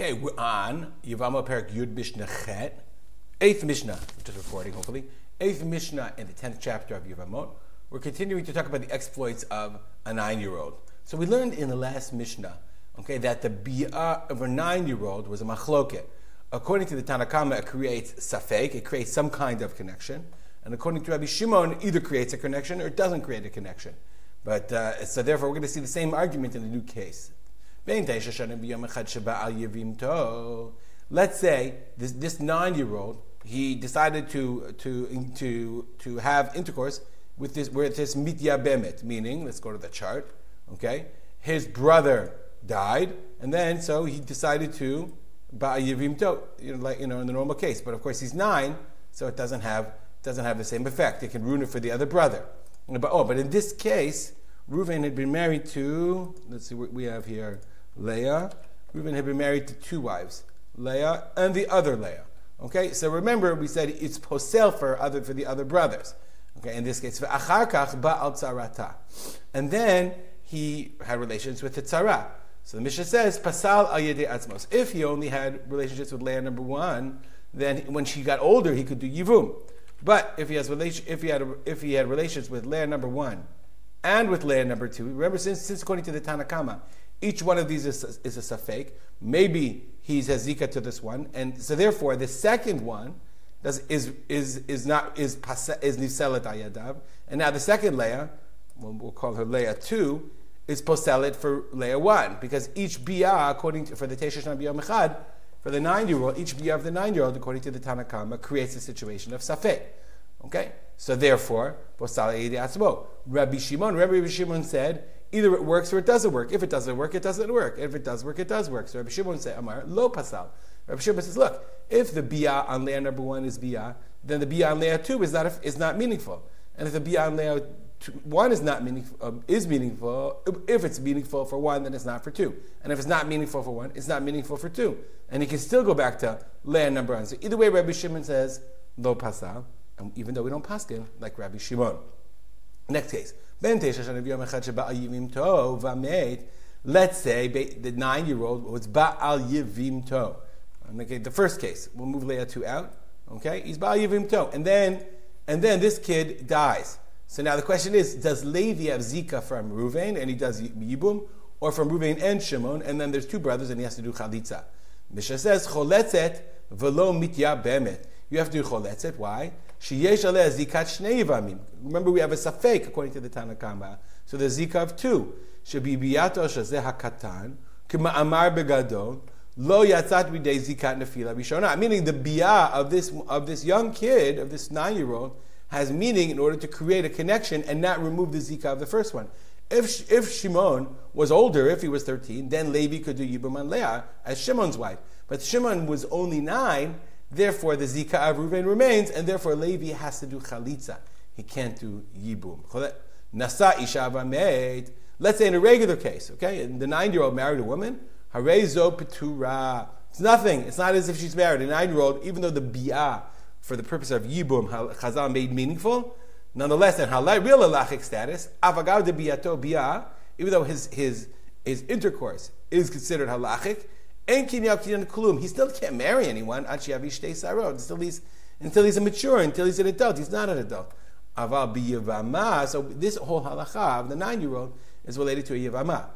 Okay, we're on Yavama Perak Yud Mishnah Chet, eighth Mishnah, which is recording hopefully, eighth Mishnah in the tenth chapter of Yevamot. We're continuing to talk about the exploits of a nine-year-old. So we learned in the last Mishnah, okay, that the bi'ah of a nine-year-old was a machloket. According to the Tanakama, it creates safek, it creates some kind of connection, and according to Rabbi Shimon, it either creates a connection or it doesn't create a connection. But uh, so therefore, we're going to see the same argument in the new case. Let's say this, this nine-year-old he decided to to to to have intercourse with this with this mitya bemet, meaning let's go to the chart. Okay, his brother died, and then so he decided to ba'ayivim to, you know, like you know in the normal case. But of course he's nine, so it doesn't have doesn't have the same effect. It can ruin it for the other brother. But oh, but in this case, Reuven had been married to let's see what we have here. Leah. Reuben had been married to two wives, Leah and the other Leah. Okay, so remember we said it's posel for other for the other brothers. Okay, in this case, and then he had relations with the tzara. So the Mishnah says pasal al atzmos. If he only had relationships with Leah number one, then when she got older, he could do yivum. But if he has relation, if he had if he had relations with Leah number one and with Leah number two, remember since since according to the Tanakama, each one of these is, is a safek. Maybe he's a zika to this one, and so therefore the second one does, is is is not is is niselet ayadav, and now the second Leah, well, call her Leah two, is poselet for Leah one because each bia according to for the Tesha Biyam Echad, for the nine year old, each bia of the nine year old according to the Tanakama creates a situation of safek. Okay, so therefore, Rabbi Shimon, Rabbi Shimon said Either it works or it doesn't work. If it doesn't work, it doesn't work. If it does work, it does work. So Rabbi Shimon said, Amar, lo pasal. Rabbi Shimon says, look, if the bia on Leah number one is bia, then the bia on Leah two is not, is not meaningful. And if the bia on Leah one is not meaningful, um, is meaningful, if it's meaningful for one, then it's not for two. And if it's not meaningful for one, it's not meaningful for two. And he can still go back to Leah number one. So either way, Rabbi Shimon says, lo pasal, and even though we don't pass him, like Rabbi Shimon. Next case. Let's say the nine-year-old was Ba'al Yivim To. Okay, the first case, we'll move Leah 2 out. Okay, he's Ba'al Yivim To. And then, and then this kid dies. So now the question is, does Levi have Zika from Ruvain and he does Yibum, or from Ruvain and Shimon, and then there's two brothers and he has to do Chalitza? Mishnah says, Choletzet velo mitya bemet. You have to do choletzet. Why? Remember, we have a safek according to the Tanakama. So the zika of two. Shebibiyato shazeh hakatan k'ma'amar begadol lo yatzat b'dei zikat nefila bishona. Meaning the biyah of this of this young kid of this nine year old has meaning in order to create a connection and not remove the zika of the first one. If, if Shimon was older, if he was 13, then Levi could do Yibum and Leah as Shimon's wife. But Shimon was only nine, Therefore, the Zika of Reuven remains, and therefore Levi has to do Chalitza. He can't do Yibum. Nasa Ishava. Let's say in a regular case, okay, and the nine-year-old married a woman, Harezo Petura. It's nothing. It's not as if she's married. A nine-year-old, even though the Bia, for the purpose of Yibum, Chazal made meaningful, nonetheless, in real halachic status, Avagav de Biato Bia, even though his, his, his intercourse is considered halachic, he still can't marry anyone until he's until he's a mature, until he's an adult. He's not an adult. So this whole halacha of the nine-year-old is related to a yivama.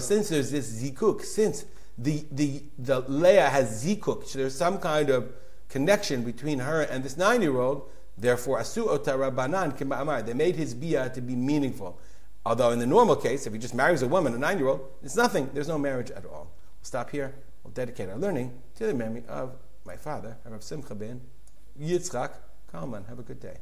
Since there's this zikuk, since the, the, the Leah has zikuk, so there's some kind of connection between her and this nine-year-old, therefore. They made his bia to be meaningful. Although in the normal case, if he just marries a woman, a nine-year-old, it's nothing. There's no marriage at all. We'll stop here. We'll dedicate our learning to the memory of my father, Rav Simcha ben Yitzchak Kalman. Have a good day.